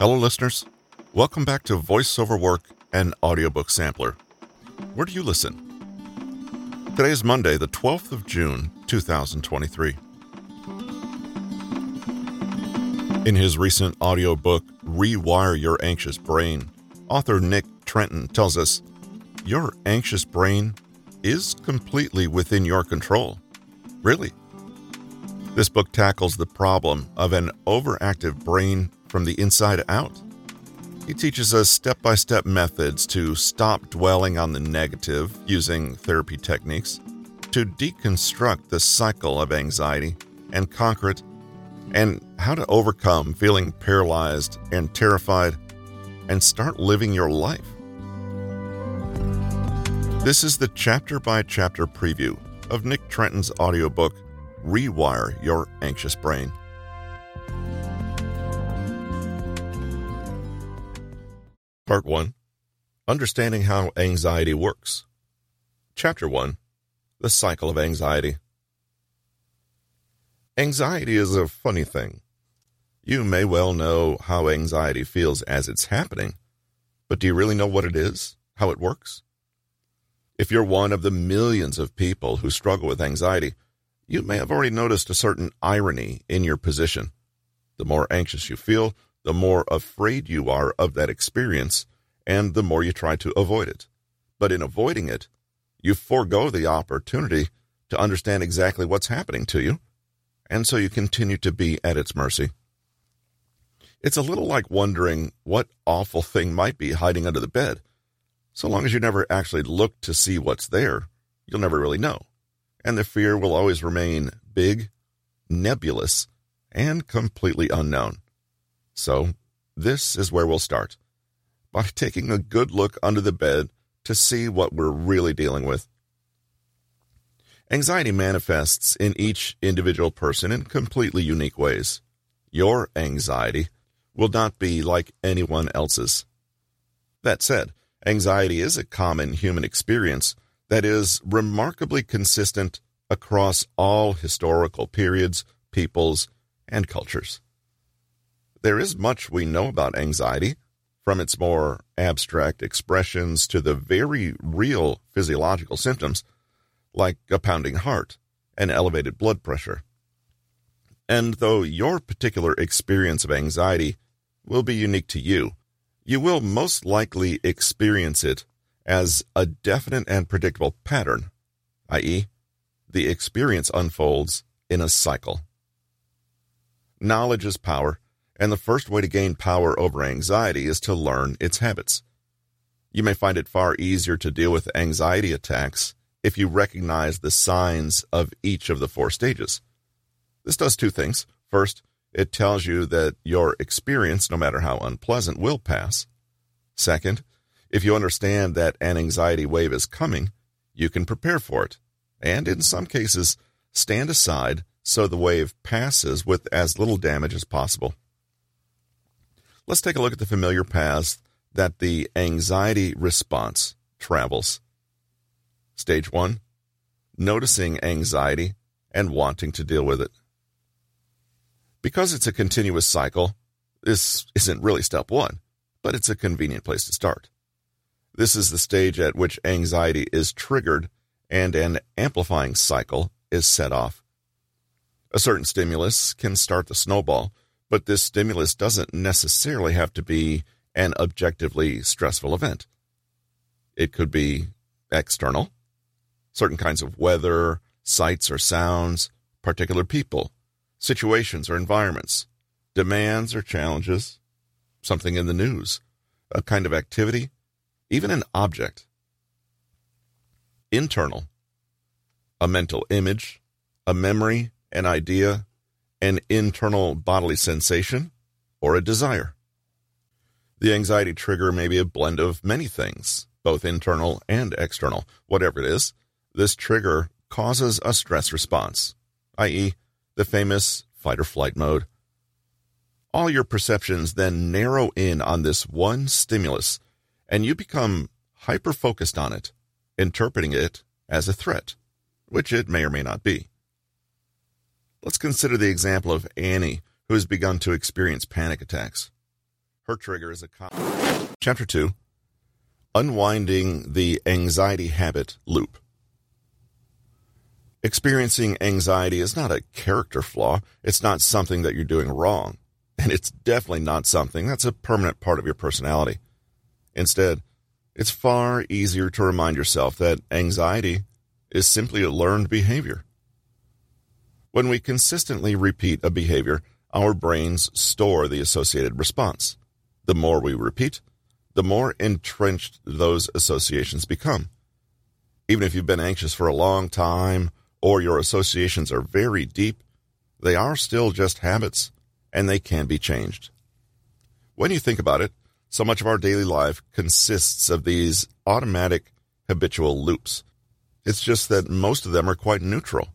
Hello, listeners. Welcome back to VoiceOver Work and Audiobook Sampler. Where do you listen? Today is Monday, the 12th of June, 2023. In his recent audiobook, Rewire Your Anxious Brain, author Nick Trenton tells us your anxious brain is completely within your control. Really. This book tackles the problem of an overactive brain from the inside out. He teaches us step by step methods to stop dwelling on the negative using therapy techniques, to deconstruct the cycle of anxiety and conquer it, and how to overcome feeling paralyzed and terrified and start living your life. This is the chapter by chapter preview of Nick Trenton's audiobook, Rewire Your Anxious Brain. Part 1 Understanding How Anxiety Works. Chapter 1 The Cycle of Anxiety. Anxiety is a funny thing. You may well know how anxiety feels as it's happening, but do you really know what it is? How it works? If you're one of the millions of people who struggle with anxiety, you may have already noticed a certain irony in your position. The more anxious you feel, the more afraid you are of that experience, and the more you try to avoid it. But in avoiding it, you forego the opportunity to understand exactly what's happening to you, and so you continue to be at its mercy. It's a little like wondering what awful thing might be hiding under the bed so long as you never actually look to see what's there, you'll never really know. And the fear will always remain big, nebulous, and completely unknown. So, this is where we'll start by taking a good look under the bed to see what we're really dealing with. Anxiety manifests in each individual person in completely unique ways. Your anxiety will not be like anyone else's. That said, Anxiety is a common human experience that is remarkably consistent across all historical periods, peoples, and cultures. There is much we know about anxiety, from its more abstract expressions to the very real physiological symptoms, like a pounding heart and elevated blood pressure. And though your particular experience of anxiety will be unique to you, you will most likely experience it as a definite and predictable pattern, i.e., the experience unfolds in a cycle. Knowledge is power, and the first way to gain power over anxiety is to learn its habits. You may find it far easier to deal with anxiety attacks if you recognize the signs of each of the four stages. This does two things. First, it tells you that your experience, no matter how unpleasant, will pass. Second, if you understand that an anxiety wave is coming, you can prepare for it, and in some cases, stand aside so the wave passes with as little damage as possible. Let's take a look at the familiar paths that the anxiety response travels. Stage 1 Noticing anxiety and wanting to deal with it. Because it's a continuous cycle, this isn't really step one, but it's a convenient place to start. This is the stage at which anxiety is triggered and an amplifying cycle is set off. A certain stimulus can start the snowball, but this stimulus doesn't necessarily have to be an objectively stressful event. It could be external, certain kinds of weather, sights or sounds, particular people, situations or environments, demands or challenges, something in the news, a kind of activity, even an object. Internal, a mental image, a memory, an idea, an internal bodily sensation, or a desire. The anxiety trigger may be a blend of many things, both internal and external. Whatever it is, this trigger causes a stress response, i.e., the famous fight or flight mode. All your perceptions then narrow in on this one stimulus, and you become hyper focused on it, interpreting it as a threat, which it may or may not be. Let's consider the example of Annie, who has begun to experience panic attacks. Her trigger is a cop. Chapter 2 Unwinding the Anxiety Habit Loop. Experiencing anxiety is not a character flaw. It's not something that you're doing wrong. And it's definitely not something that's a permanent part of your personality. Instead, it's far easier to remind yourself that anxiety is simply a learned behavior. When we consistently repeat a behavior, our brains store the associated response. The more we repeat, the more entrenched those associations become. Even if you've been anxious for a long time or your associations are very deep, they are still just habits and they can be changed. When you think about it, so much of our daily life consists of these automatic habitual loops. It's just that most of them are quite neutral.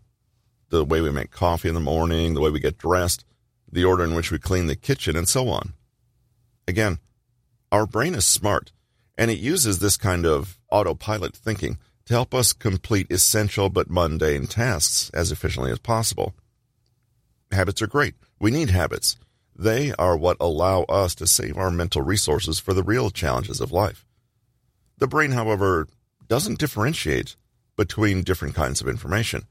The way we make coffee in the morning, the way we get dressed, the order in which we clean the kitchen, and so on. Again, our brain is smart, and it uses this kind of autopilot thinking to help us complete essential but mundane tasks as efficiently as possible. Habits are great. We need habits. They are what allow us to save our mental resources for the real challenges of life. The brain, however, doesn't differentiate between different kinds of information.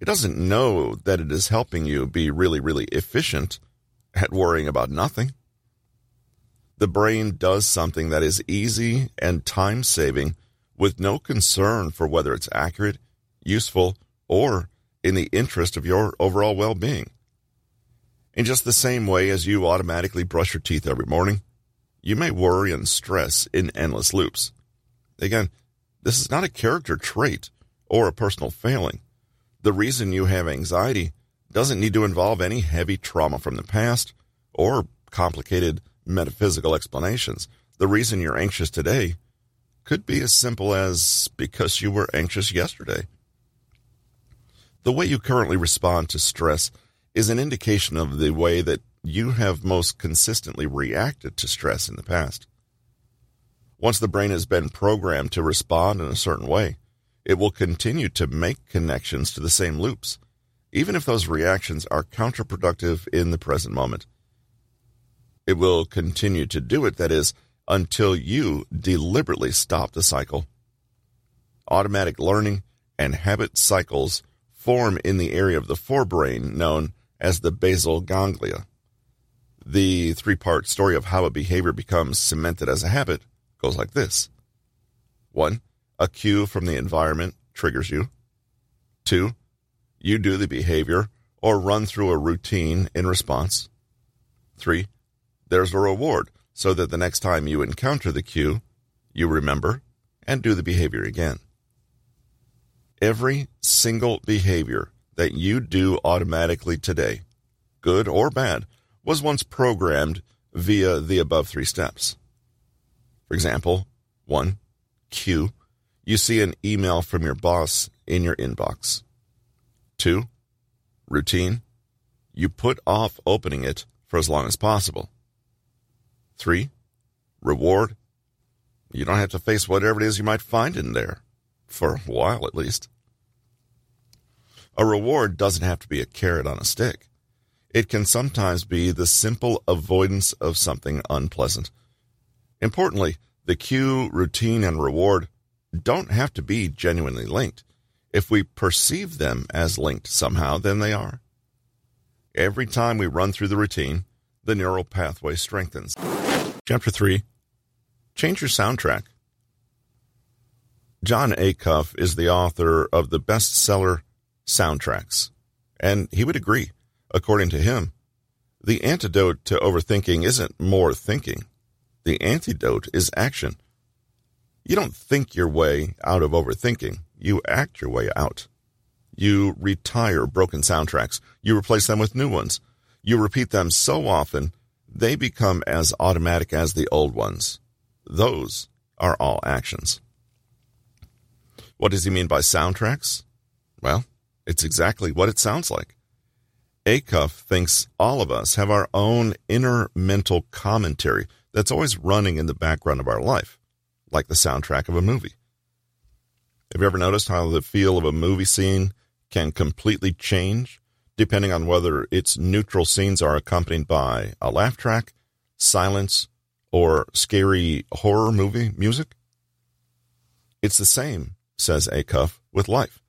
It doesn't know that it is helping you be really, really efficient at worrying about nothing. The brain does something that is easy and time saving with no concern for whether it's accurate, useful, or in the interest of your overall well being. In just the same way as you automatically brush your teeth every morning, you may worry and stress in endless loops. Again, this is not a character trait or a personal failing. The reason you have anxiety doesn't need to involve any heavy trauma from the past or complicated metaphysical explanations. The reason you're anxious today could be as simple as because you were anxious yesterday. The way you currently respond to stress is an indication of the way that you have most consistently reacted to stress in the past. Once the brain has been programmed to respond in a certain way, it will continue to make connections to the same loops, even if those reactions are counterproductive in the present moment. It will continue to do it, that is, until you deliberately stop the cycle. Automatic learning and habit cycles form in the area of the forebrain known as the basal ganglia. The three part story of how a behavior becomes cemented as a habit goes like this 1. A cue from the environment triggers you. 2. You do the behavior or run through a routine in response. 3. There's a reward so that the next time you encounter the cue, you remember and do the behavior again. Every single behavior that you do automatically today, good or bad, was once programmed via the above three steps. For example, 1. Cue. You see an email from your boss in your inbox. 2. Routine. You put off opening it for as long as possible. 3. Reward. You don't have to face whatever it is you might find in there, for a while at least. A reward doesn't have to be a carrot on a stick. It can sometimes be the simple avoidance of something unpleasant. Importantly, the cue, routine, and reward don't have to be genuinely linked. If we perceive them as linked somehow, then they are. Every time we run through the routine, the neural pathway strengthens. Chapter 3 Change your soundtrack. Jon Acuff is the author of the bestseller soundtracks. And he would agree. According to him, the antidote to overthinking isn't more thinking. The antidote is action. You don't think your way out of overthinking. You act your way out. You retire broken soundtracks. You replace them with new ones. You repeat them so often, they become as automatic as the old ones. Those are all actions. What does he mean by soundtracks? Well, it's exactly what it sounds like. Acuff thinks all of us have our own inner mental commentary that's always running in the background of our life, like the soundtrack of a movie. Have you ever noticed how the feel of a movie scene can completely change depending on whether its neutral scenes are accompanied by a laugh track, silence, or scary horror movie music? It's the same, says Acuff, with life.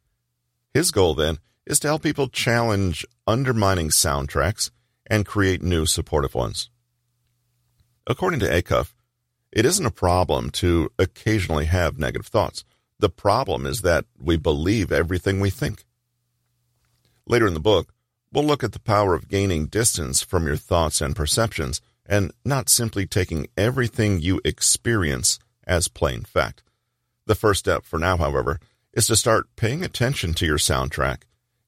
His goal, then, is to help people challenge undermining soundtracks and create new supportive ones. According to Acuff, it isn't a problem to occasionally have negative thoughts. The problem is that we believe everything we think. Later in the book, we'll look at the power of gaining distance from your thoughts and perceptions and not simply taking everything you experience as plain fact. The first step for now, however, is to start paying attention to your soundtrack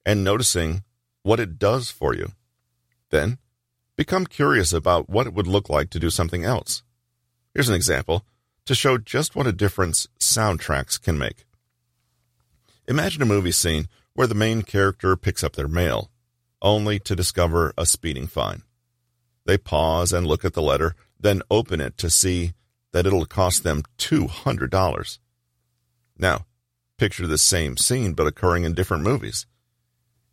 and noticing what it does for you. Then, become curious about what it would look like to do something else. Here's an example to show just what a difference soundtracks can make. Imagine a movie scene where the main character picks up their mail, only to discover a speeding fine. They pause and look at the letter, then open it to see that it'll cost them $200. Now, picture the same scene but occurring in different movies.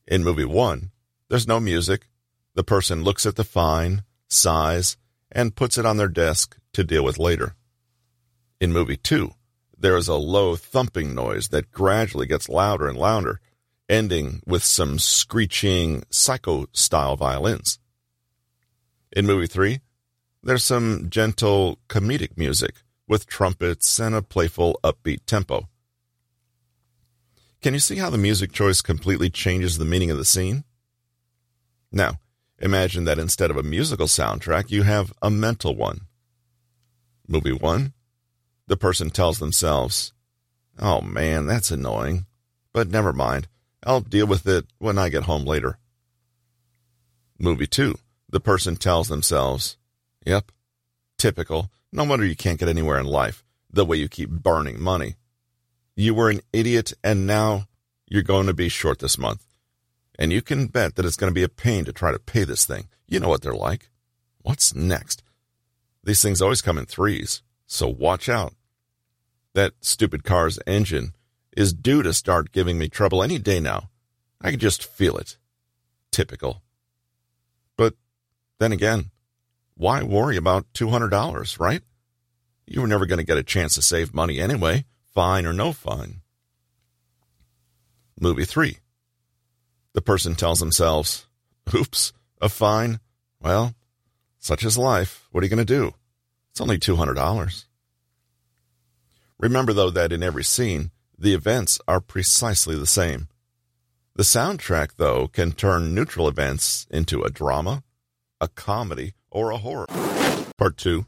In movie one, there's no music. The person looks at the fine, sighs, and puts it on their desk to deal with later. In movie two, there is a low thumping noise that gradually gets louder and louder, ending with some screeching psycho style violins. In movie three, there's some gentle comedic music with trumpets and a playful upbeat tempo. Can you see how the music choice completely changes the meaning of the scene? Now, imagine that instead of a musical soundtrack, you have a mental one. Movie 1 The person tells themselves, Oh man, that's annoying. But never mind. I'll deal with it when I get home later. Movie 2 The person tells themselves, Yep, typical. No wonder you can't get anywhere in life, the way you keep burning money. You were an idiot, and now you're going to be short this month. And you can bet that it's going to be a pain to try to pay this thing. You know what they're like. What's next? These things always come in threes, so watch out. That stupid car's engine is due to start giving me trouble any day now. I can just feel it. Typical. But then again, why worry about $200, right? You were never going to get a chance to save money anyway fine or no fine. Movie 3. The person tells themselves, Oops, a fine? Well, such is life. What are you going to do? It's only $200. Remember, though, that in every scene, the events are precisely the same. The soundtrack, though, can turn neutral events into a drama, a comedy, or a horror. Part 2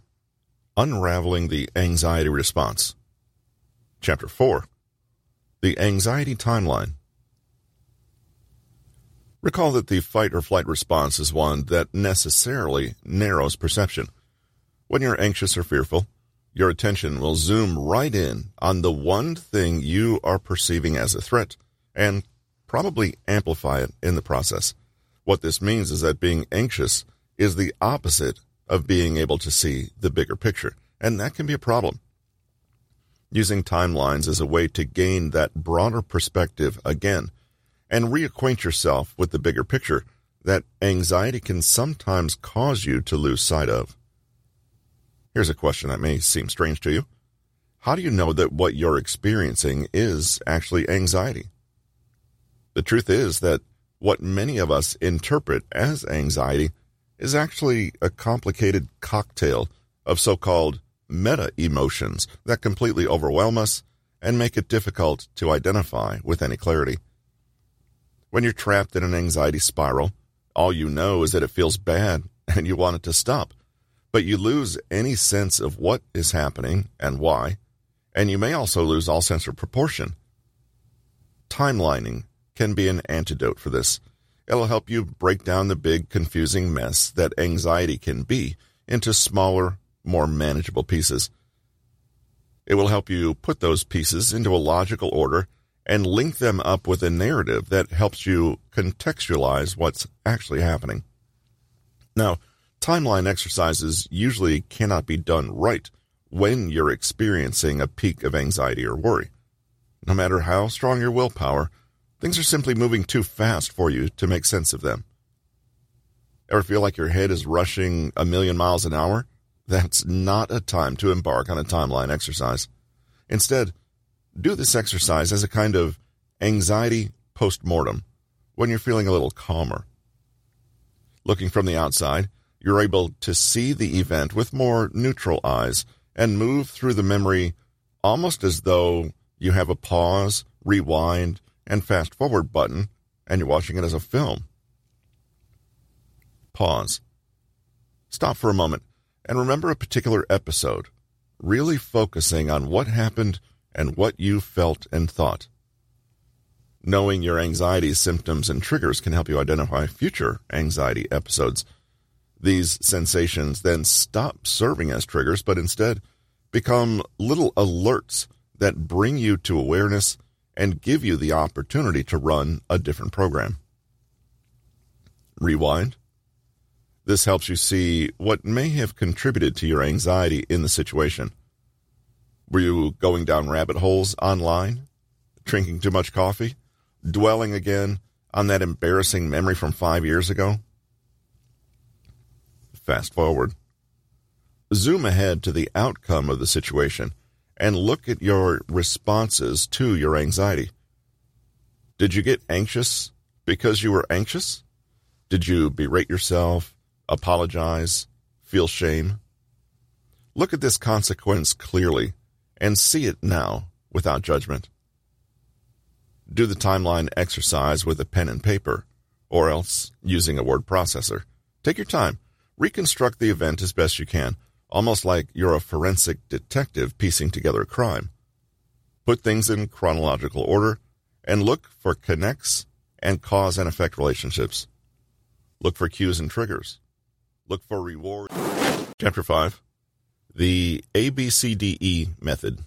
Unraveling the Anxiety Response. Chapter 4 The Anxiety Timeline. Recall that the fight or flight response is one that necessarily narrows perception. When you're anxious or fearful, your attention will zoom right in on the one thing you are perceiving as a threat and probably amplify it in the process. What this means is that being anxious is the opposite of being able to see the bigger picture, and that can be a problem using timelines as a way to gain that broader perspective again and reacquaint yourself with the bigger picture that anxiety can sometimes cause you to lose sight of. Here's a question that may seem strange to you. How do you know that what you're experiencing is actually anxiety? The truth is that what many of us interpret as anxiety is actually a complicated cocktail of so called meta emotions that completely overwhelm us and make it difficult to identify with any clarity. When you're trapped in an anxiety spiral, all you know is that it feels bad and you want it to stop, but you lose any sense of what is happening and why, and you may also lose all sense of proportion. Timelining can be an antidote for this. It'll help you break down the big, confusing mess that anxiety can be into smaller, more manageable pieces. It will help you put those pieces into a logical order and link them up with a narrative that helps you contextualize what's actually happening. Now, timeline exercises usually cannot be done right when you're experiencing a peak of anxiety or worry. No matter how strong your willpower, things are simply moving too fast for you to make sense of them. Ever feel like your head is rushing a million miles an hour? That's not a time to embark on a timeline exercise. Instead, do this exercise as a kind of anxiety post mortem when you're feeling a little calmer. Looking from the outside, you're able to see the event with more neutral eyes and move through the memory almost as though you have a pause, rewind, and fast forward button and you're watching it as a film. Pause. Stop for a moment and remember a particular episode, really focusing on what happened and what you felt and thought. Knowing your anxiety symptoms and triggers can help you identify future anxiety episodes. These sensations then stop serving as triggers, but instead become little alerts that bring you to awareness and give you the opportunity to run a different program. Rewind. This helps you see what may have contributed to your anxiety in the situation. Were you going down rabbit holes online? Drinking too much coffee? Dwelling again on that embarrassing memory from five years ago? Fast forward. Zoom ahead to the outcome of the situation and look at your responses to your anxiety. Did you get anxious because you were anxious? Did you berate yourself, apologize, feel shame? Look at this consequence clearly and see it now without judgment. Do the timeline exercise with a pen and paper, or else using a word processor. Take your time. Reconstruct the event as best you can almost like you're a forensic detective piecing together a crime. Put things in chronological order and look for connects and cause and effect relationships. Look for cues and triggers. Look for rewards. Chapter 5 The ABCDE Method.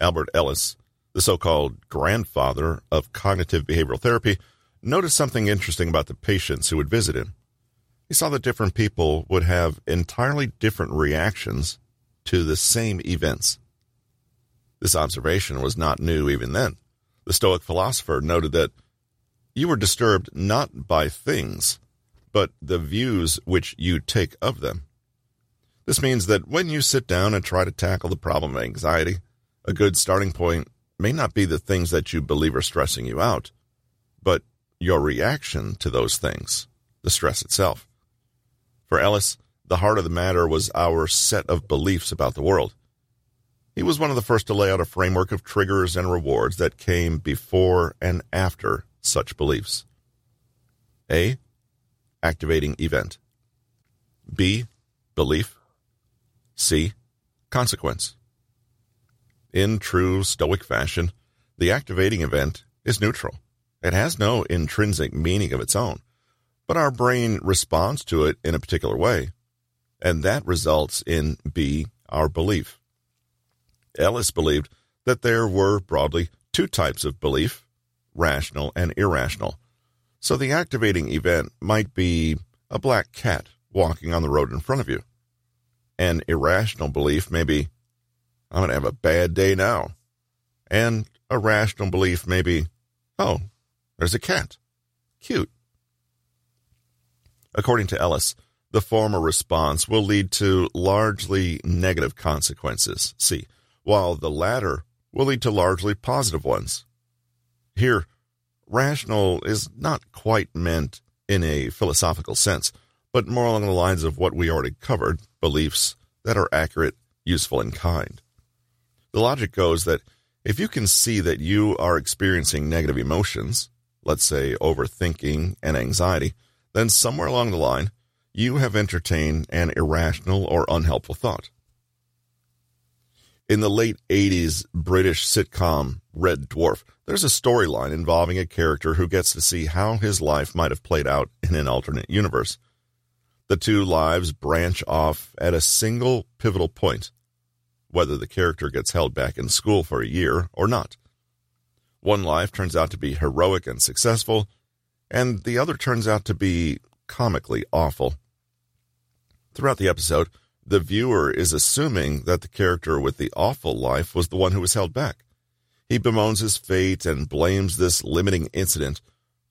Albert Ellis, the so called grandfather of cognitive behavioral therapy, noticed something interesting about the patients who would visit him he saw that different people would have entirely different reactions to the same events. This observation was not new even then. The Stoic philosopher noted that you were disturbed not by things, but the views which you take of them. This means that when you sit down and try to tackle the problem of anxiety, a good starting point may not be the things that you believe are stressing you out, but your reaction to those things, the stress itself. For Ellis, the heart of the matter was our set of beliefs about the world. He was one of the first to lay out a framework of triggers and rewards that came before and after such beliefs. A. Activating event. B. Belief. C. Consequence. In true Stoic fashion, the activating event is neutral. It has no intrinsic meaning of its own but our brain responds to it in a particular way, and that results in B, our belief. Ellis believed that there were broadly two types of belief, rational and irrational. So the activating event might be a black cat walking on the road in front of you. An irrational belief maybe I'm going to have a bad day now. And a rational belief maybe, oh, there's a cat. Cute. According to Ellis, the former response will lead to largely negative consequences, see, while the latter will lead to largely positive ones. Here, rational is not quite meant in a philosophical sense, but more along the lines of what we already covered beliefs that are accurate, useful, and kind. The logic goes that if you can see that you are experiencing negative emotions, let's say overthinking and anxiety, then somewhere along the line, you have entertained an irrational or unhelpful thought. In the late 80s British sitcom Red Dwarf, there's a storyline involving a character who gets to see how his life might have played out in an alternate universe. The two lives branch off at a single pivotal point, whether the character gets held back in school for a year or not. One life turns out to be heroic and successful, and the other turns out to be comically awful. Throughout the episode, the viewer is assuming that the character with the awful life was the one who was held back. He bemoans his fate and blames this limiting incident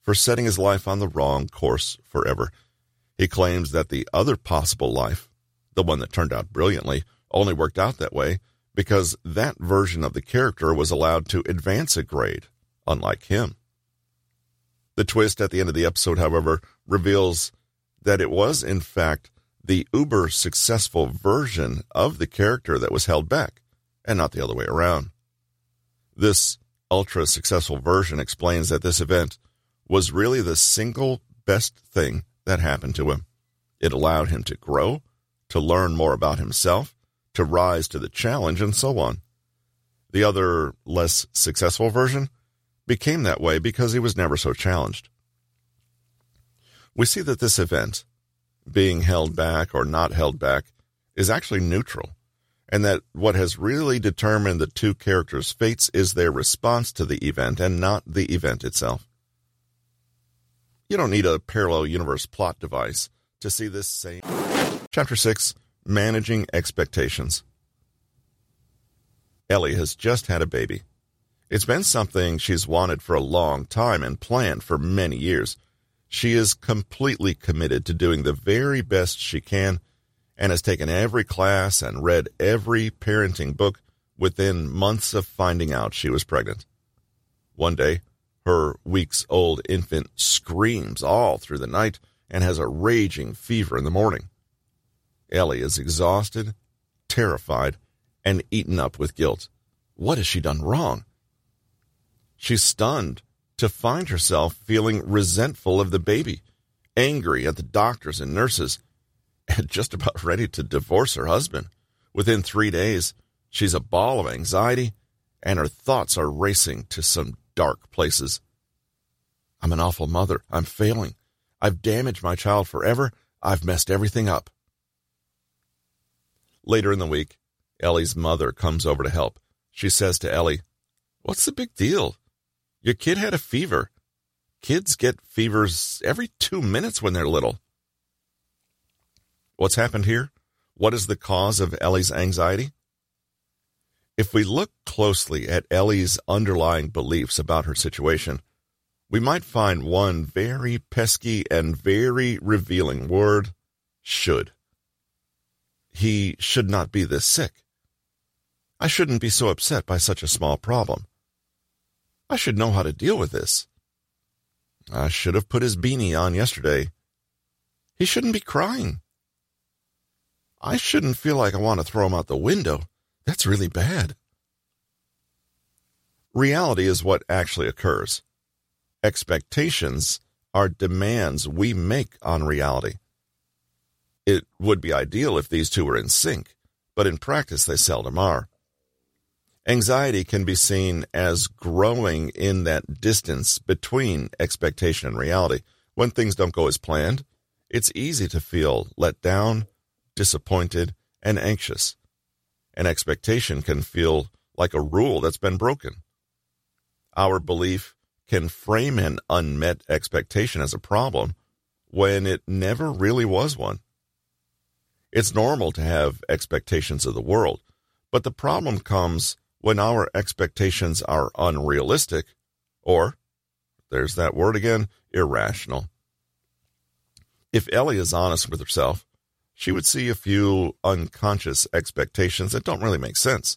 for setting his life on the wrong course forever. He claims that the other possible life, the one that turned out brilliantly, only worked out that way because that version of the character was allowed to advance a grade, unlike him. The twist at the end of the episode, however, reveals that it was, in fact, the uber successful version of the character that was held back, and not the other way around. This ultra successful version explains that this event was really the single best thing that happened to him. It allowed him to grow, to learn more about himself, to rise to the challenge, and so on. The other, less successful version became that way because he was never so challenged. We see that this event, being held back or not held back, is actually neutral, and that what has really determined the two characters' fates is their response to the event and not the event itself. You don't need a parallel universe plot device to see this same. Chapter 6 Managing Expectations. Ellie has just had a baby. It's been something she's wanted for a long time and planned for many years. She is completely committed to doing the very best she can and has taken every class and read every parenting book within months of finding out she was pregnant. One day, her weeks old infant screams all through the night and has a raging fever in the morning. Ellie is exhausted, terrified, and eaten up with guilt. What has she done wrong? She's stunned to find herself feeling resentful of the baby, angry at the doctors and nurses, and just about ready to divorce her husband. Within three days, she's a ball of anxiety, and her thoughts are racing to some dark places. I'm an awful mother. I'm failing. I've damaged my child forever. I've messed everything up. Later in the week, Ellie's mother comes over to help. She says to Ellie, What's the big deal? Your kid had a fever. Kids get fevers every two minutes when they're little. What's happened here? What is the cause of Ellie's anxiety? If we look closely at Ellie's underlying beliefs about her situation, we might find one very pesky and very revealing word should he should not be this sick. I shouldn't be so upset by such a small problem. I should know how to deal with this. I should have put his beanie on yesterday. He shouldn't be crying. I shouldn't feel like I want to throw him out the window. That's really bad. Reality is what actually occurs. Expectations are demands we make on reality. It would be ideal if these two were in sync, but in practice they seldom are. Anxiety can be seen as growing in that distance between expectation and reality. When things don't go as planned, it's easy to feel let down, disappointed, and anxious. An expectation can feel like a rule that's been broken. Our belief can frame an unmet expectation as a problem when it never really was one. It's normal to have expectations of the world, but the problem comes when our expectations are unrealistic or, there's that word again, irrational. If Ellie is honest with herself, she would see a few unconscious expectations that don't really make sense.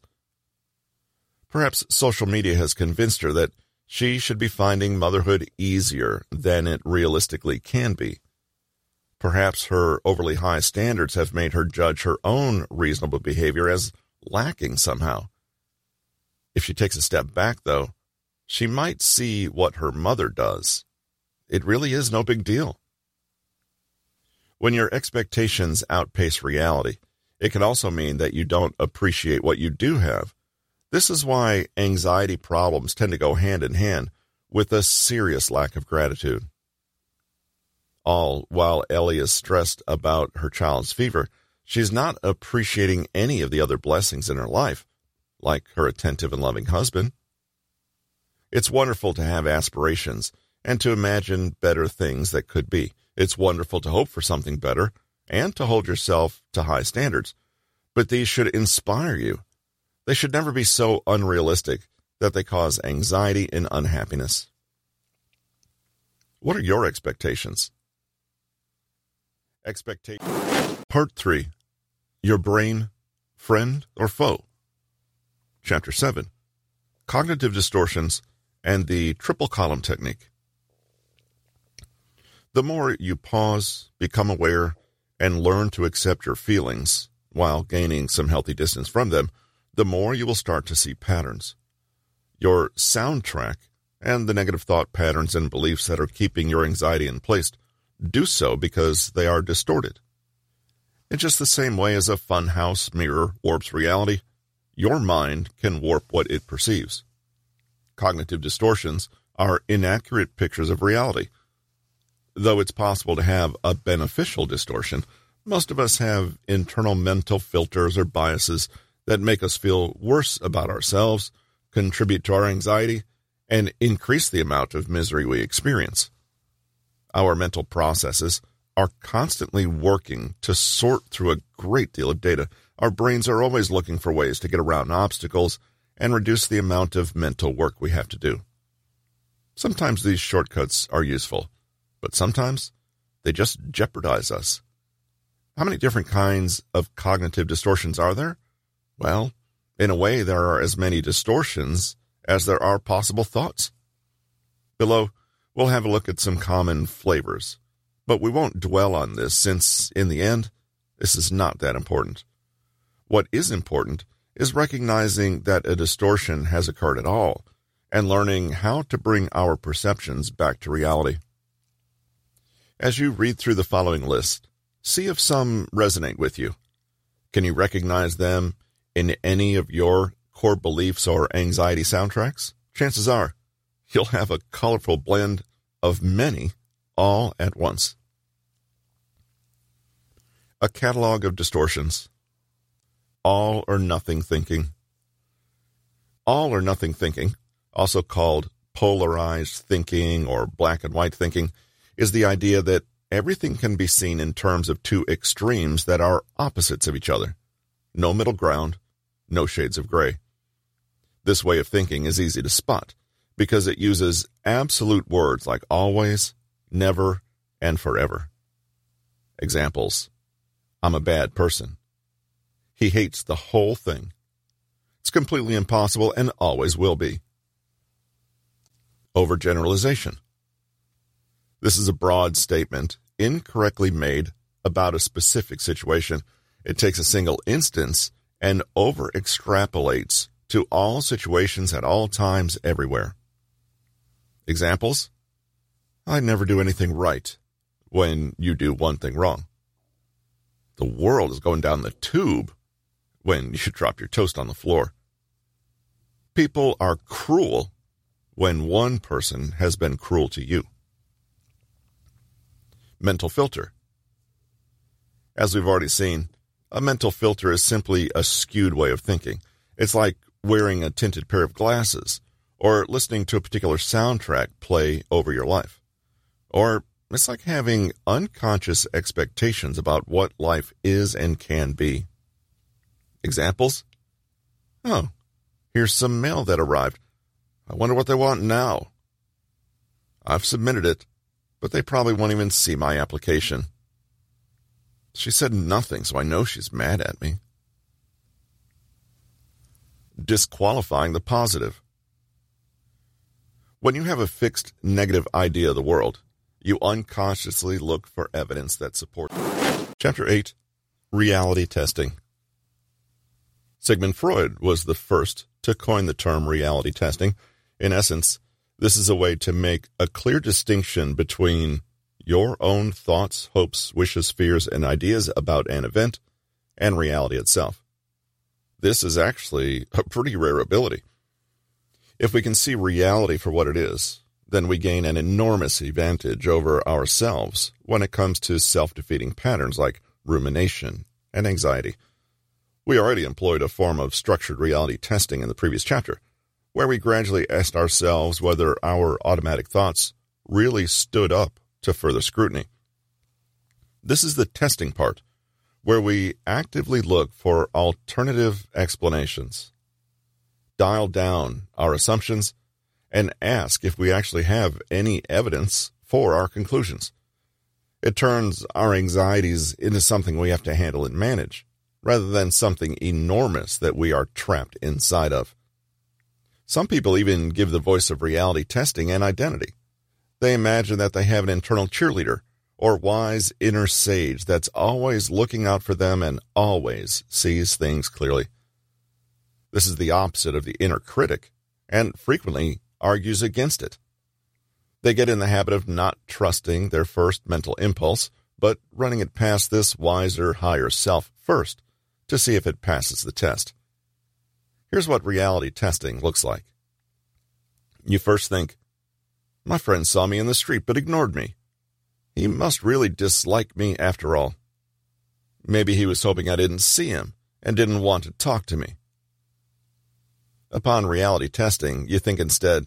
Perhaps social media has convinced her that she should be finding motherhood easier than it realistically can be. Perhaps her overly high standards have made her judge her own reasonable behavior as lacking somehow. If she takes a step back, though, she might see what her mother does. It really is no big deal. When your expectations outpace reality, it can also mean that you don't appreciate what you do have. This is why anxiety problems tend to go hand in hand with a serious lack of gratitude all while Ellie is stressed about her child's fever, she's not appreciating any of the other blessings in her life, like her attentive and loving husband. It's wonderful to have aspirations and to imagine better things that could be. It's wonderful to hope for something better and to hold yourself to high standards. But these should inspire you. They should never be so unrealistic that they cause anxiety and unhappiness. What are your expectations? expectation. Part 3 your brain, friend or foe? Chapter 7 Cognitive Distortions and the Triple Column Technique. The more you pause, become aware, and learn to accept your feelings while gaining some healthy distance from them, the more you will start to see patterns. Your soundtrack and the negative thought patterns and beliefs that are keeping your anxiety in place do so because they are distorted. In just the same way as a funhouse mirror warps reality, your mind can warp what it perceives. Cognitive distortions are inaccurate pictures of reality. Though it's possible to have a beneficial distortion, most of us have internal mental filters or biases that make us feel worse about ourselves, contribute to our anxiety, and increase the amount of misery we experience. Our mental processes are constantly working to sort through a great deal of data. Our brains are always looking for ways to get around obstacles and reduce the amount of mental work we have to do. Sometimes these shortcuts are useful, but sometimes they just jeopardize us. How many different kinds of cognitive distortions are there? Well, in a way, there are as many distortions as there are possible thoughts. Below, we'll have a look at some common flavors, but we won't dwell on this since, in the end, this is not that important. What is important is recognizing that a distortion has occurred at all and learning how to bring our perceptions back to reality. As you read through the following list, see if some resonate with you. Can you recognize them in any of your core beliefs or anxiety soundtracks? Chances are you'll have a colorful blend of many all at once. A catalog of distortions all or nothing thinking. All or nothing thinking, also called polarized thinking or black and white thinking, is the idea that everything can be seen in terms of two extremes that are opposites of each other. No middle ground, no shades of gray. This way of thinking is easy to spot because it uses absolute words like always, never, and forever. Examples I'm a bad person. He hates the whole thing. It's completely impossible and always will be. Overgeneralization. This is a broad statement, incorrectly made about a specific situation. It takes a single instance and over extrapolates to all situations at all times everywhere. Examples? I never do anything right when you do one thing wrong. The world is going down the tube when you should drop your toast on the floor. People are cruel when one person has been cruel to you. Mental filter. As we've already seen, a mental filter is simply a skewed way of thinking. It's like wearing a tinted pair of glasses or listening to a particular soundtrack play over your life. Or it's like having unconscious expectations about what life is and can be. Examples? Oh, here's some mail that arrived. I wonder what they want now. I've submitted it, but they probably won't even see my application. She said nothing, so I know she's mad at me. Disqualifying the positive. When you have a fixed negative idea of the world, you unconsciously look for evidence that supports. Chapter 8 Reality Testing. Sigmund Freud was the first to coin the term reality testing. In essence, this is a way to make a clear distinction between your own thoughts, hopes, wishes, fears, and ideas about an event and reality itself. This is actually a pretty rare ability. If we can see reality for what it is, then we gain an enormous advantage over ourselves when it comes to self defeating patterns like rumination and anxiety. We already employed a form of structured reality testing in the previous chapter, where we gradually asked ourselves whether our automatic thoughts really stood up to further scrutiny. This is the testing part, where we actively look for alternative explanations, dial down our assumptions, and ask if we actually have any evidence for our conclusions. It turns our anxieties into something we have to handle and manage rather than something enormous that we are trapped inside of. Some people even give the voice of reality testing an identity. They imagine that they have an internal cheerleader or wise inner sage that's always looking out for them and always sees things clearly. This is the opposite of the inner critic and frequently argues against it. They get in the habit of not trusting their first mental impulse, but running it past this wiser, higher self first to see if it passes the test. Here's what reality testing looks like. You first think, my friend saw me in the street but ignored me. He must really dislike me after all. Maybe he was hoping I didn't see him and didn't want to talk to me. Upon reality testing, you think instead,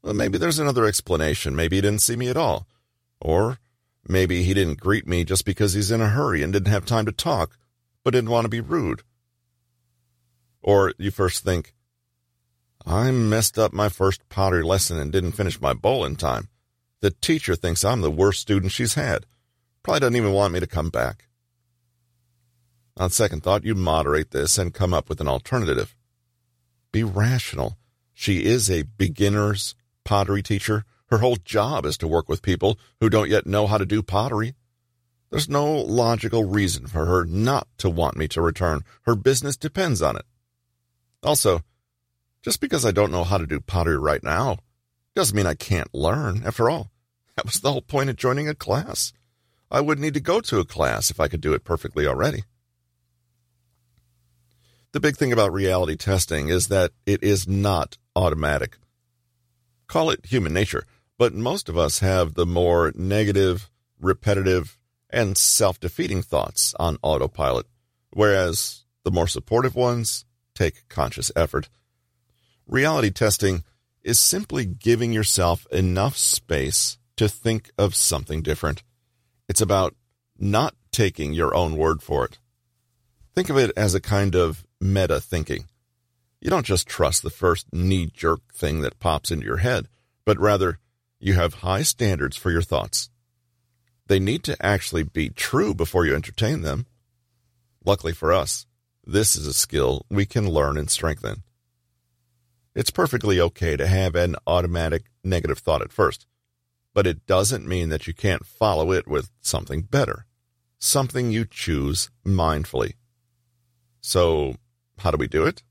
well, maybe there's another explanation. Maybe he didn't see me at all. Or maybe he didn't greet me just because he's in a hurry and didn't have time to talk, but didn't want to be rude. Or you first think, I messed up my first pottery lesson and didn't finish my bowl in time. The teacher thinks I'm the worst student she's had. Probably doesn't even want me to come back. On second thought, you moderate this and come up with an alternative. Be rational. She is a beginner's pottery teacher. Her whole job is to work with people who don't yet know how to do pottery. There's no logical reason for her not to want me to return. Her business depends on it. Also, just because I don't know how to do pottery right now doesn't mean I can't learn. After all, that was the whole point of joining a class. I wouldn't need to go to a class if I could do it perfectly already. The big thing about reality testing is that it is not automatic. Call it human nature, but most of us have the more negative, repetitive, and self defeating thoughts on autopilot, whereas the more supportive ones take conscious effort. Reality testing is simply giving yourself enough space to think of something different. It's about not taking your own word for it. Think of it as a kind of meta thinking. You don't just trust the first knee jerk thing that pops into your head, but rather you have high standards for your thoughts. They need to actually be true before you entertain them. Luckily for us, this is a skill we can learn and strengthen. It's perfectly okay to have an automatic negative thought at first but it doesn't mean that you can't follow it with something better, something you choose mindfully. So, how do we do it?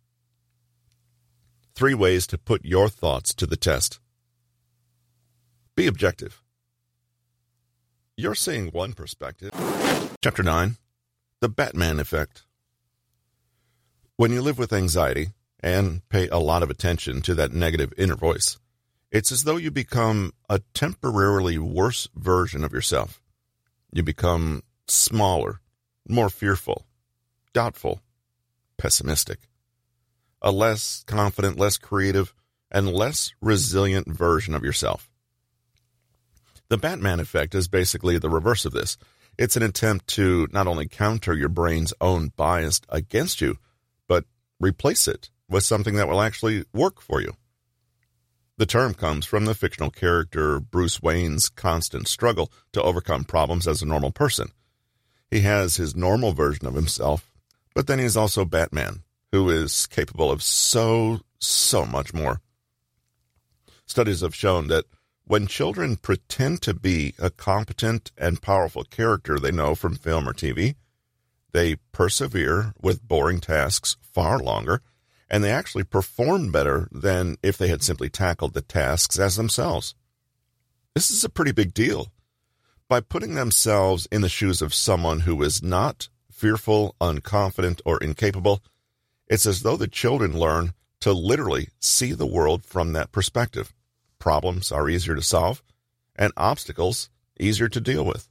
Three ways to put your thoughts to the test. Be objective. You're seeing one perspective. Chapter 9 The Batman Effect. When you live with anxiety and pay a lot of attention to that negative inner voice, it's as though you become a temporarily worse version of yourself. You become smaller, more fearful, doubtful, pessimistic. A less confident, less creative, and less resilient version of yourself. The Batman effect is basically the reverse of this. It's an attempt to not only counter your brain's own bias against you, replace it with something that will actually work for you. The term comes from the fictional character Bruce Wayne's constant struggle to overcome problems as a normal person. He has his normal version of himself, but then he's also Batman, who is capable of so, so much more. Studies have shown that when children pretend to be a competent and powerful character they know from film or TV, they persevere with boring tasks far longer and they actually performed better than if they had simply tackled the tasks as themselves. This is a pretty big deal. By putting themselves in the shoes of someone who is not fearful, unconfident, or incapable, it's as though the children learn to literally see the world from that perspective. Problems are easier to solve, and obstacles easier to deal with.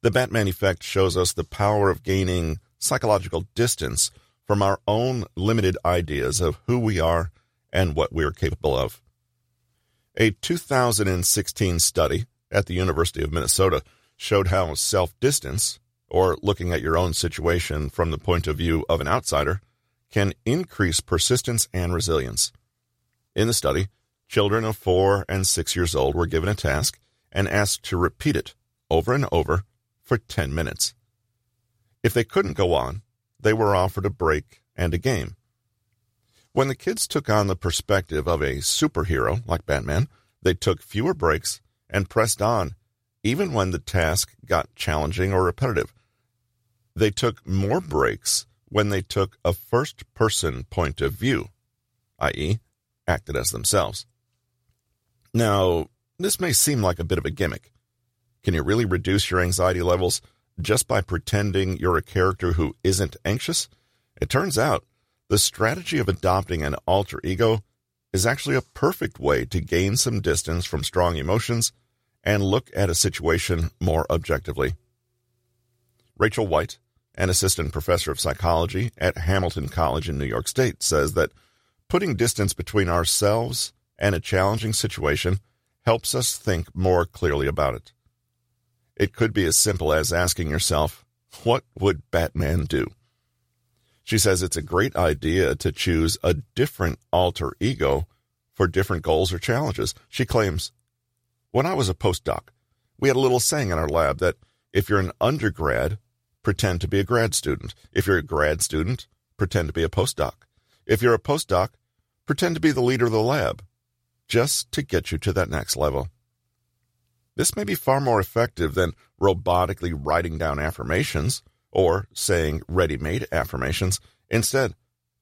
The Batman effect shows us the power of gaining psychological distance from our own limited ideas of who we are and what we are capable of. A 2016 study at the University of Minnesota showed how self distance, or looking at your own situation from the point of view of an outsider, can increase persistence and resilience. In the study, children of four and six years old were given a task and asked to repeat it over and over for 10 minutes. If they couldn't go on, they were offered a break and a game. When the kids took on the perspective of a superhero like Batman, they took fewer breaks and pressed on, even when the task got challenging or repetitive. They took more breaks when they took a first person point of view, i.e., acted as themselves. Now, this may seem like a bit of a gimmick. Can you really reduce your anxiety levels just by pretending you're a character who isn't anxious? It turns out the strategy of adopting an alter ego is actually a perfect way to gain some distance from strong emotions and look at a situation more objectively. Rachel White, an assistant professor of psychology at Hamilton College in New York State, says that putting distance between ourselves and a challenging situation helps us think more clearly about it. It could be as simple as asking yourself, what would Batman do? She says it's a great idea to choose a different alter ego for different goals or challenges. She claims, When I was a postdoc, we had a little saying in our lab that if you're an undergrad, pretend to be a grad student. If you're a grad student, pretend to be a postdoc. If you're a postdoc, pretend to be the leader of the lab, just to get you to that next level. This may be far more effective than robotically writing down affirmations or saying ready made affirmations. Instead,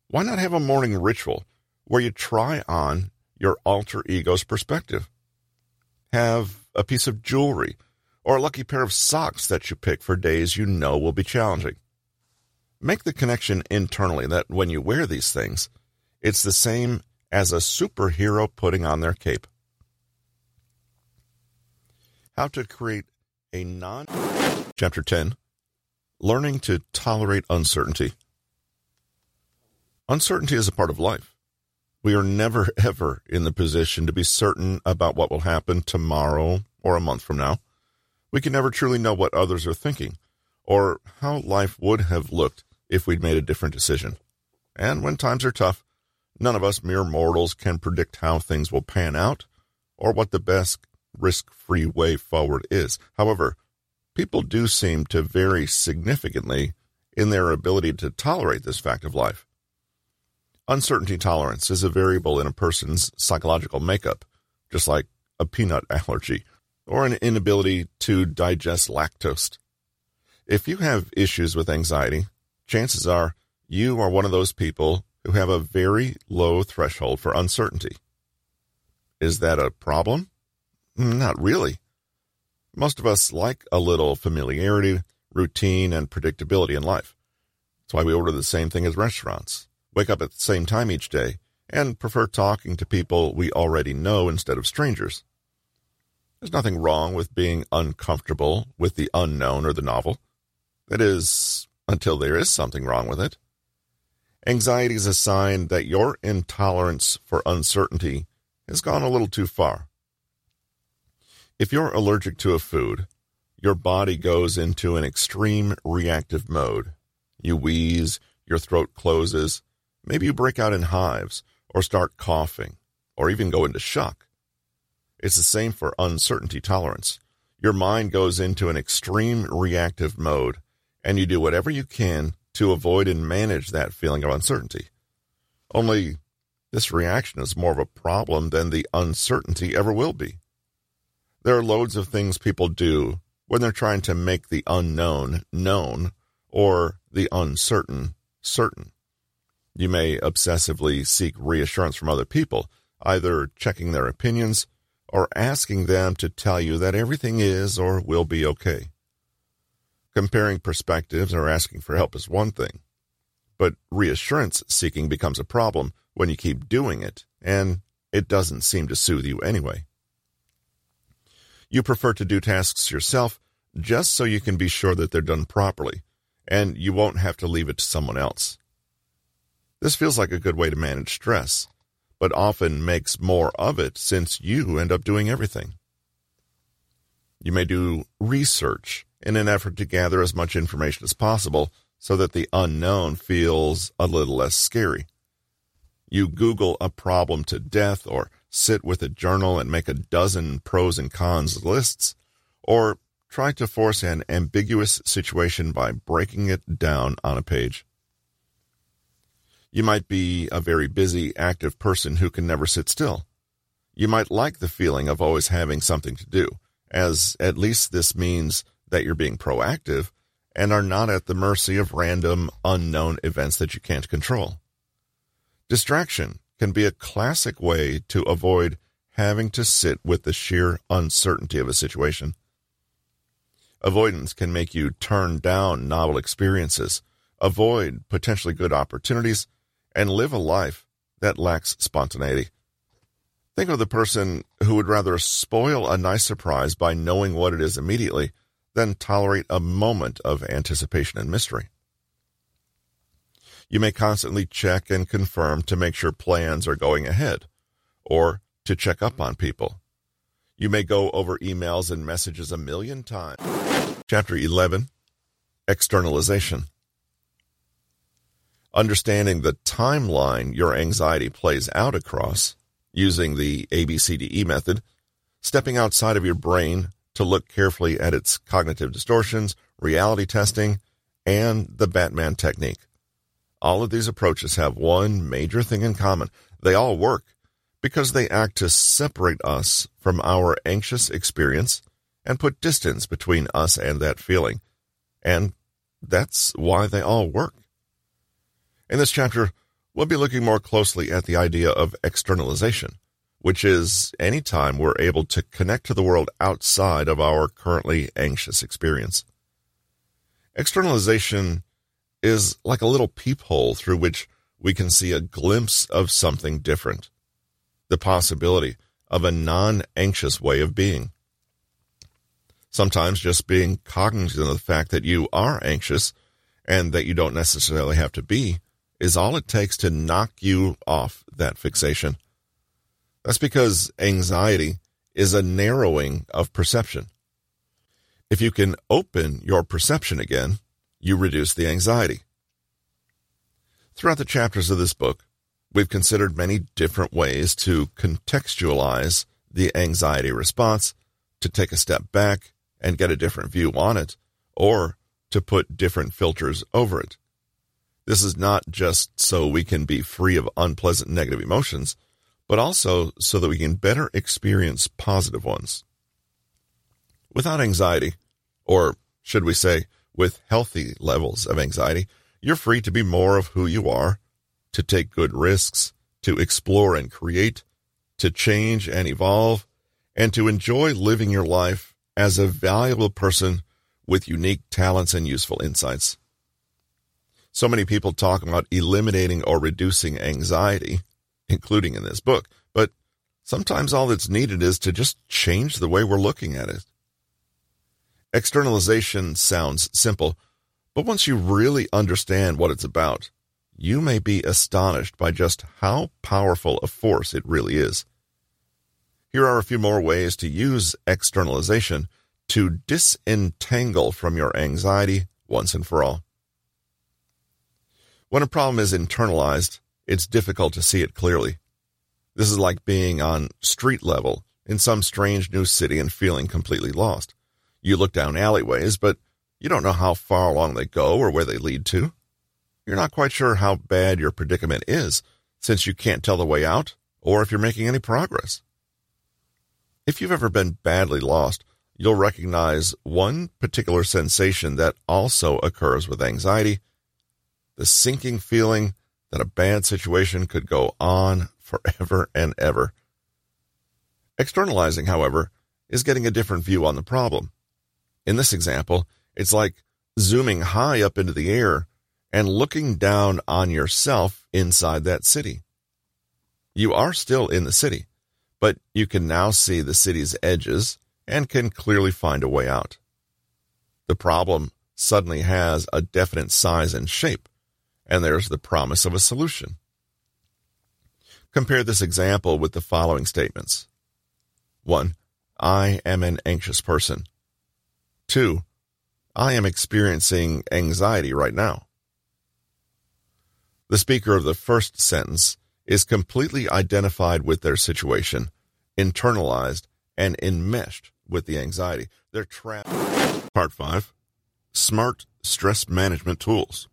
why not have a morning ritual where you try on your alter ego's perspective? Have a piece of jewelry or a lucky pair of socks that you pick for days you know will be challenging. Make the connection internally that when you wear these things, it's the same as a superhero putting on their cape. How to create a non. Chapter 10 Learning to tolerate uncertainty. Uncertainty is a part of life. We are never, ever in the position to be certain about what will happen tomorrow or a month from now. We can never truly know what others are thinking or how life would have looked if we'd made a different decision. And when times are tough, none of us mere mortals can predict how things will pan out or what the best risk free way forward is. However, people do seem to vary significantly in their ability to tolerate this fact of life. Uncertainty tolerance is a variable in a person's psychological makeup, just like a peanut allergy or an inability to digest lactose. If you have issues with anxiety, chances are you are one of those people who have a very low threshold for uncertainty. Is that a problem? Mm, not really. Most of us like a little familiarity, routine, and predictability in life. That's why we order the same thing as restaurants, wake up at the same time each day, and prefer talking to people we already know instead of strangers. There's nothing wrong with being uncomfortable with the unknown or the novel. That is, until there is something wrong with it. Anxiety is a sign that your intolerance for uncertainty has gone a little too far. If you're allergic to a food, your body goes into an extreme reactive mode. You wheeze, your throat closes, maybe you break out in hives, or start coughing, or even go into shock. It's the same for uncertainty tolerance. Your mind goes into an extreme reactive mode, and you do whatever you can to avoid and manage that feeling of uncertainty. Only this reaction is more of a problem than the uncertainty ever will be. There are loads of things people do when they're trying to make the unknown known or the uncertain certain. You may obsessively seek reassurance from other people, either checking their opinions or asking them to tell you that everything is or will be okay. Comparing perspectives or asking for help is one thing, but reassurance seeking becomes a problem when you keep doing it and it doesn't seem to soothe you anyway. You prefer to do tasks yourself just so you can be sure that they're done properly, and you won't have to leave it to someone else. This feels like a good way to manage stress, but often makes more of it since you end up doing everything. You may do research in an effort to gather as much information as possible so that the unknown feels a little less scary. You Google a problem to death or sit with a journal and make a dozen pros and cons lists, or try to force an ambiguous situation by breaking it down on a page. You might be a very busy, active person who can never sit still. You might like the feeling of always having something to do, as at least this means that you're being proactive and are not at the mercy of random, unknown events that you can't control. Distraction can be a classic way to avoid having to sit with the sheer uncertainty of a situation. Avoidance can make you turn down novel experiences, avoid potentially good opportunities, and live a life that lacks spontaneity. Think of the person who would rather spoil a nice surprise by knowing what it is immediately than tolerate a moment of anticipation and mystery. You may constantly check and confirm to make sure plans are going ahead, or to check up on people. You may go over emails and messages a million times. Chapter 11 Externalization Understanding the timeline your anxiety plays out across, using the ABCDE method, stepping outside of your brain to look carefully at its cognitive distortions, reality testing, and the Batman technique. All of these approaches have one major thing in common. They all work because they act to separate us from our anxious experience and put distance between us and that feeling. And that's why they all work. In this chapter, we'll be looking more closely at the idea of externalization, which is any time we're able to connect to the world outside of our currently anxious experience. Externalization is like a little peephole through which we can see a glimpse of something different, the possibility of a non anxious way of being. Sometimes just being cognizant of the fact that you are anxious and that you don't necessarily have to be is all it takes to knock you off that fixation. That's because anxiety is a narrowing of perception. If you can open your perception again, you reduce the anxiety. Throughout the chapters of this book, we've considered many different ways to contextualize the anxiety response, to take a step back and get a different view on it, or to put different filters over it. This is not just so we can be free of unpleasant negative emotions, but also so that we can better experience positive ones. Without anxiety, or should we say, with healthy levels of anxiety, you're free to be more of who you are, to take good risks, to explore and create, to change and evolve, and to enjoy living your life as a valuable person with unique talents and useful insights. So many people talk about eliminating or reducing anxiety, including in this book, but sometimes all that's needed is to just change the way we're looking at it. Externalization sounds simple, but once you really understand what it's about, you may be astonished by just how powerful a force it really is. Here are a few more ways to use externalization to disentangle from your anxiety once and for all. When a problem is internalized, it's difficult to see it clearly. This is like being on street level in some strange new city and feeling completely lost. You look down alleyways, but you don't know how far along they go or where they lead to. You're not quite sure how bad your predicament is, since you can't tell the way out or if you're making any progress. If you've ever been badly lost, you'll recognize one particular sensation that also occurs with anxiety the sinking feeling that a bad situation could go on forever and ever. Externalizing, however, is getting a different view on the problem. In this example, it's like zooming high up into the air and looking down on yourself inside that city. You are still in the city, but you can now see the city's edges and can clearly find a way out. The problem suddenly has a definite size and shape, and there's the promise of a solution. Compare this example with the following statements 1. I am an anxious person. 2. I am experiencing anxiety right now. The speaker of the first sentence is completely identified with their situation, internalized, and enmeshed with the anxiety. They're trapped. Part 5 Smart Stress Management Tools.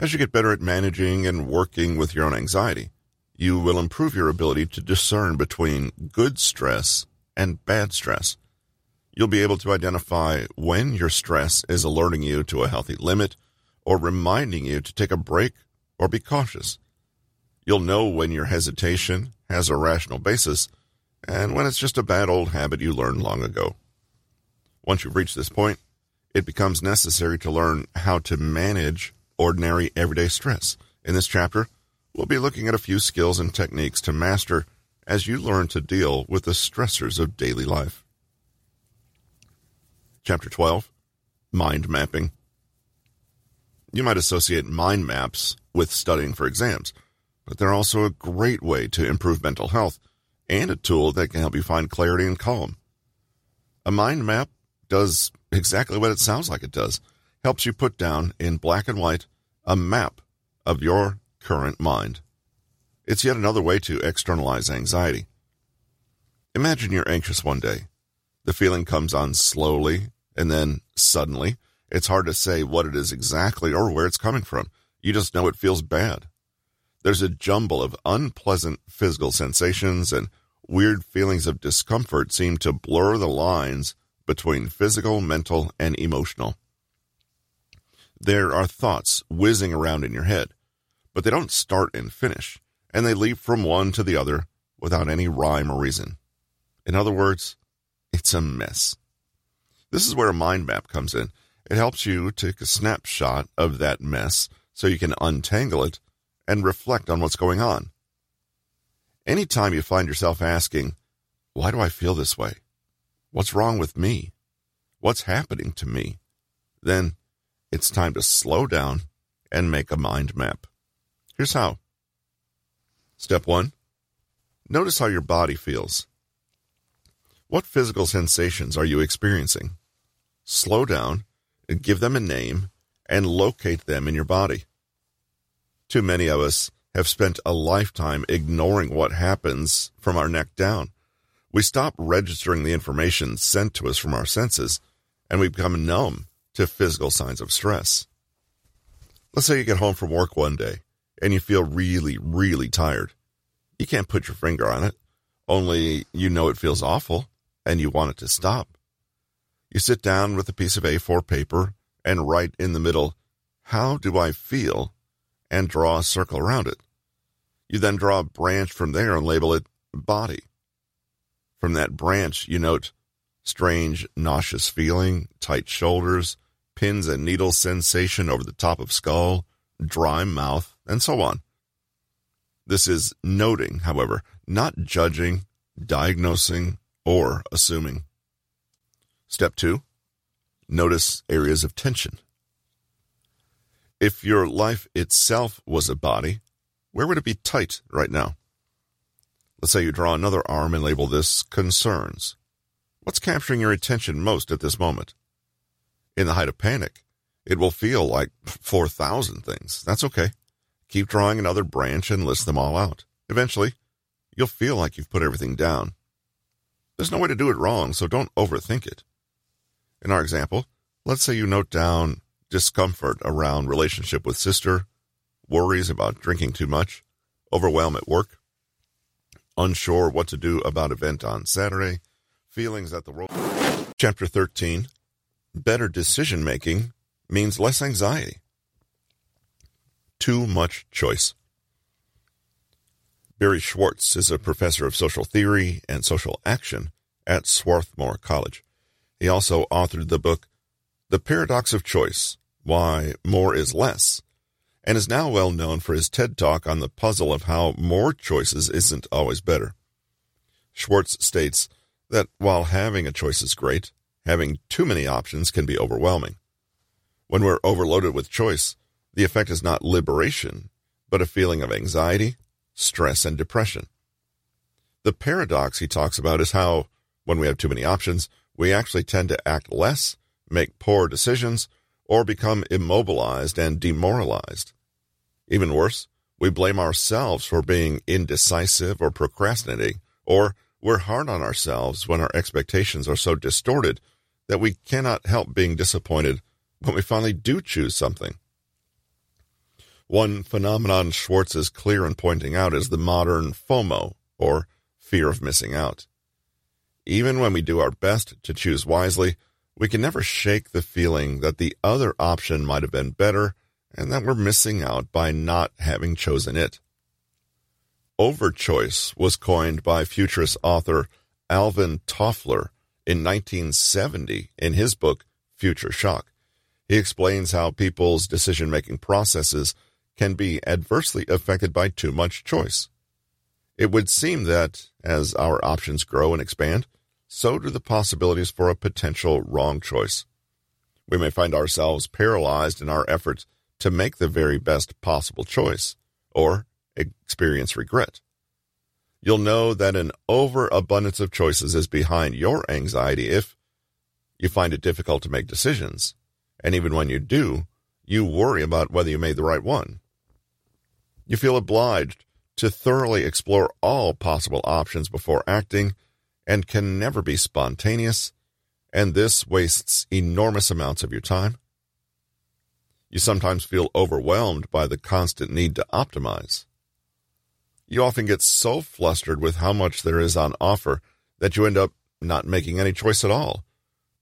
As you get better at managing and working with your own anxiety, you will improve your ability to discern between good stress and bad stress. You'll be able to identify when your stress is alerting you to a healthy limit or reminding you to take a break or be cautious. You'll know when your hesitation has a rational basis and when it's just a bad old habit you learned long ago. Once you've reached this point, it becomes necessary to learn how to manage ordinary everyday stress. In this chapter, we'll be looking at a few skills and techniques to master as you learn to deal with the stressors of daily life. Chapter 12 Mind Mapping. You might associate mind maps with studying for exams, but they're also a great way to improve mental health and a tool that can help you find clarity and calm. A mind map does exactly what it sounds like it does helps you put down in black and white a map of your current mind. It's yet another way to externalize anxiety. Imagine you're anxious one day. The feeling comes on slowly and then suddenly, it's hard to say what it is exactly or where it's coming from. You just know it feels bad. There's a jumble of unpleasant physical sensations and weird feelings of discomfort seem to blur the lines between physical, mental, and emotional. There are thoughts whizzing around in your head, but they don't start and finish, and they leap from one to the other without any rhyme or reason. In other words, it's a mess. This is where a mind map comes in. It helps you take a snapshot of that mess so you can untangle it and reflect on what's going on. Anytime you find yourself asking, Why do I feel this way? What's wrong with me? What's happening to me? Then it's time to slow down and make a mind map. Here's how. Step one notice how your body feels. What physical sensations are you experiencing? Slow down, give them a name, and locate them in your body. Too many of us have spent a lifetime ignoring what happens from our neck down. We stop registering the information sent to us from our senses, and we become numb to physical signs of stress. Let's say you get home from work one day and you feel really, really tired. You can't put your finger on it, only you know it feels awful and you want it to stop. You sit down with a piece of A4 paper and write in the middle, How do I feel? and draw a circle around it. You then draw a branch from there and label it body. From that branch, you note strange, nauseous feeling, tight shoulders, pins and needles sensation over the top of skull, dry mouth, and so on. This is noting, however, not judging, diagnosing, or assuming. Step two, notice areas of tension. If your life itself was a body, where would it be tight right now? Let's say you draw another arm and label this concerns. What's capturing your attention most at this moment? In the height of panic, it will feel like 4,000 things. That's okay. Keep drawing another branch and list them all out. Eventually, you'll feel like you've put everything down. There's no way to do it wrong, so don't overthink it. In our example, let's say you note down discomfort around relationship with sister, worries about drinking too much, overwhelm at work, unsure what to do about event on Saturday, feelings that the world. Chapter 13 Better decision making means less anxiety. Too much choice. Barry Schwartz is a professor of social theory and social action at Swarthmore College. He also authored the book The Paradox of Choice Why More is Less, and is now well known for his TED Talk on the puzzle of how more choices isn't always better. Schwartz states that while having a choice is great, having too many options can be overwhelming. When we're overloaded with choice, the effect is not liberation, but a feeling of anxiety, stress, and depression. The paradox he talks about is how, when we have too many options, we actually tend to act less, make poor decisions, or become immobilized and demoralized. Even worse, we blame ourselves for being indecisive or procrastinating, or we're hard on ourselves when our expectations are so distorted that we cannot help being disappointed when we finally do choose something. One phenomenon Schwartz is clear in pointing out is the modern FOMO, or fear of missing out. Even when we do our best to choose wisely, we can never shake the feeling that the other option might have been better and that we're missing out by not having chosen it. Overchoice was coined by futurist author Alvin Toffler in 1970 in his book Future Shock. He explains how people's decision making processes can be adversely affected by too much choice. It would seem that as our options grow and expand, so do the possibilities for a potential wrong choice. We may find ourselves paralyzed in our efforts to make the very best possible choice, or experience regret. You'll know that an overabundance of choices is behind your anxiety if you find it difficult to make decisions, and even when you do, you worry about whether you made the right one. You feel obliged to thoroughly explore all possible options before acting and can never be spontaneous, and this wastes enormous amounts of your time. You sometimes feel overwhelmed by the constant need to optimize. You often get so flustered with how much there is on offer that you end up not making any choice at all,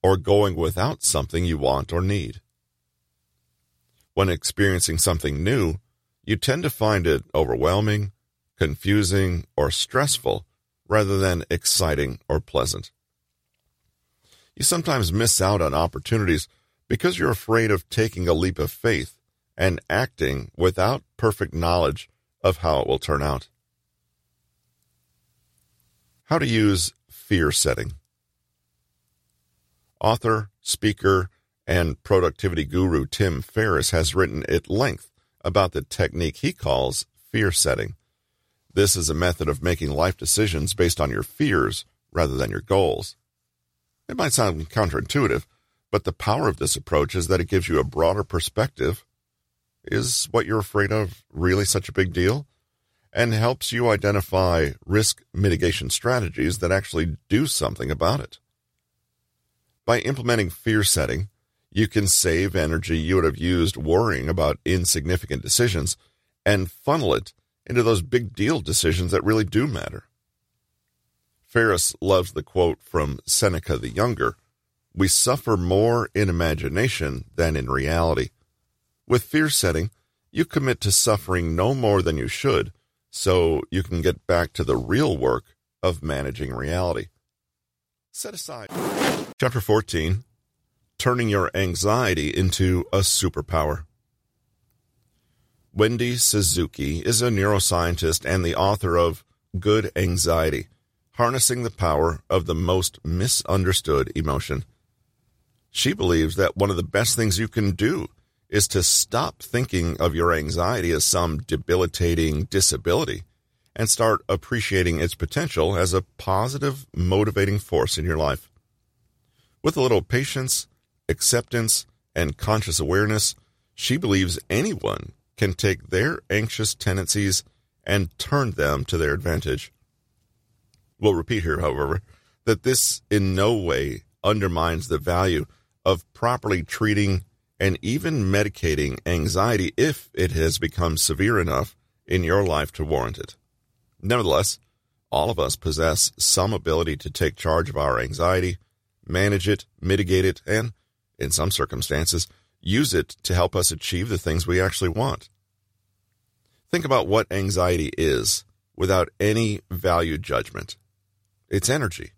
or going without something you want or need. When experiencing something new, you tend to find it overwhelming, confusing, or stressful rather than exciting or pleasant. You sometimes miss out on opportunities because you're afraid of taking a leap of faith and acting without perfect knowledge of how it will turn out. How to use fear setting. Author, speaker, and productivity guru Tim Ferriss has written at length about the technique he calls fear setting. This is a method of making life decisions based on your fears rather than your goals. It might sound counterintuitive, but the power of this approach is that it gives you a broader perspective. Is what you're afraid of really such a big deal? And helps you identify risk mitigation strategies that actually do something about it. By implementing fear setting, you can save energy you would have used worrying about insignificant decisions and funnel it into those big deal decisions that really do matter. Ferriss loves the quote from Seneca the Younger we suffer more in imagination than in reality. With fear setting, you commit to suffering no more than you should, so you can get back to the real work of managing reality. Set aside. Chapter 14 Turning Your Anxiety into a Superpower. Wendy Suzuki is a neuroscientist and the author of Good Anxiety Harnessing the Power of the Most Misunderstood Emotion. She believes that one of the best things you can do is to stop thinking of your anxiety as some debilitating disability and start appreciating its potential as a positive, motivating force in your life. With a little patience, acceptance, and conscious awareness, she believes anyone can take their anxious tendencies and turn them to their advantage. We'll repeat here, however, that this in no way undermines the value of properly treating and even medicating anxiety if it has become severe enough in your life to warrant it. Nevertheless, all of us possess some ability to take charge of our anxiety, manage it, mitigate it, and, in some circumstances, use it to help us achieve the things we actually want. Think about what anxiety is without any value judgment. It's energy.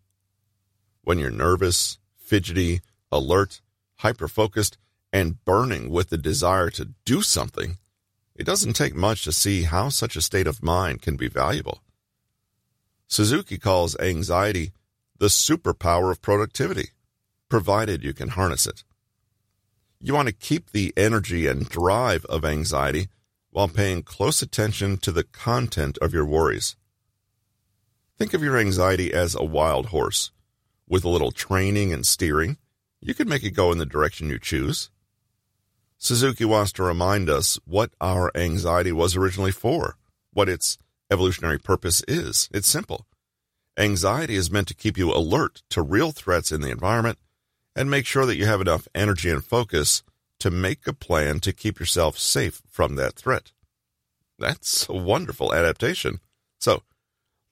When you're nervous, fidgety, alert, hyper focused, and burning with the desire to do something, it doesn't take much to see how such a state of mind can be valuable. Suzuki calls anxiety the superpower of productivity, provided you can harness it. You want to keep the energy and drive of anxiety while paying close attention to the content of your worries. Think of your anxiety as a wild horse. With a little training and steering, you can make it go in the direction you choose. Suzuki wants to remind us what our anxiety was originally for, what its evolutionary purpose is. It's simple. Anxiety is meant to keep you alert to real threats in the environment and make sure that you have enough energy and focus to make a plan to keep yourself safe from that threat. That's a wonderful adaptation. So,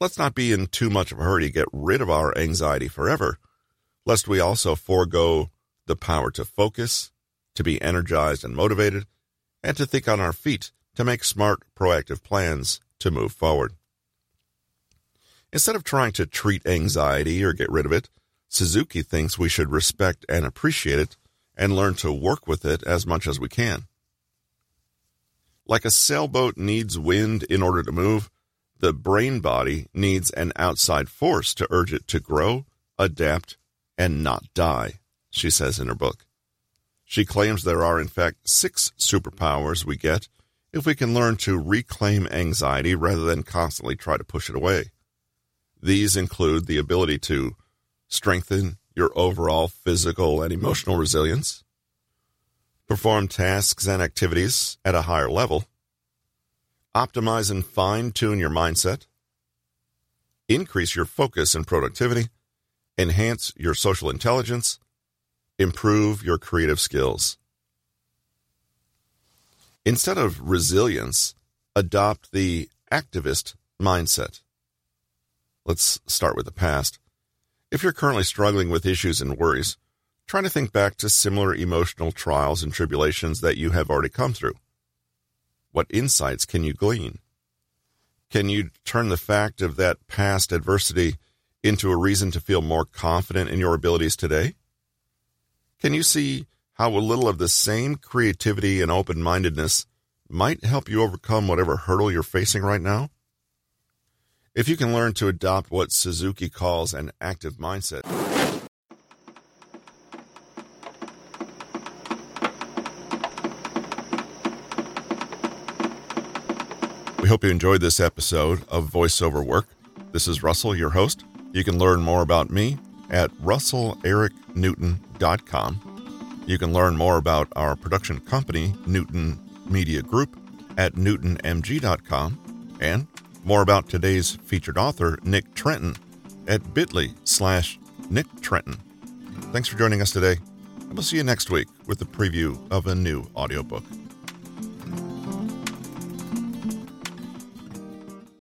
let's not be in too much of a hurry to get rid of our anxiety forever, lest we also forego the power to focus, to be energized and motivated, and to think on our feet to make smart, proactive plans to move forward. Instead of trying to treat anxiety or get rid of it, Suzuki thinks we should respect and appreciate it and learn to work with it as much as we can. Like a sailboat needs wind in order to move, the brain body needs an outside force to urge it to grow, adapt, and not die, she says in her book. She claims there are, in fact, six superpowers we get if we can learn to reclaim anxiety rather than constantly try to push it away. These include the ability to strengthen your overall physical and emotional resilience, perform tasks and activities at a higher level, optimize and fine tune your mindset, increase your focus and productivity, enhance your social intelligence, improve your creative skills. Instead of resilience, adopt the activist mindset. Let's start with the past. If you're currently struggling with issues and worries, try to think back to similar emotional trials and tribulations that you have already come through. What insights can you glean? Can you turn the fact of that past adversity into a reason to feel more confident in your abilities today? Can you see how a little of the same creativity and open mindedness might help you overcome whatever hurdle you're facing right now? If you can learn to adopt what Suzuki calls an active mindset, We hope you enjoyed this episode of Voiceover Work. This is Russell, your host. You can learn more about me at russellericnewton.com. You can learn more about our production company, Newton Media Group, at newtonmg.com and more about today's featured author, Nick Trenton, at bit.ly slash Nick Trenton. Thanks for joining us today, and we'll see you next week with a preview of a new audiobook.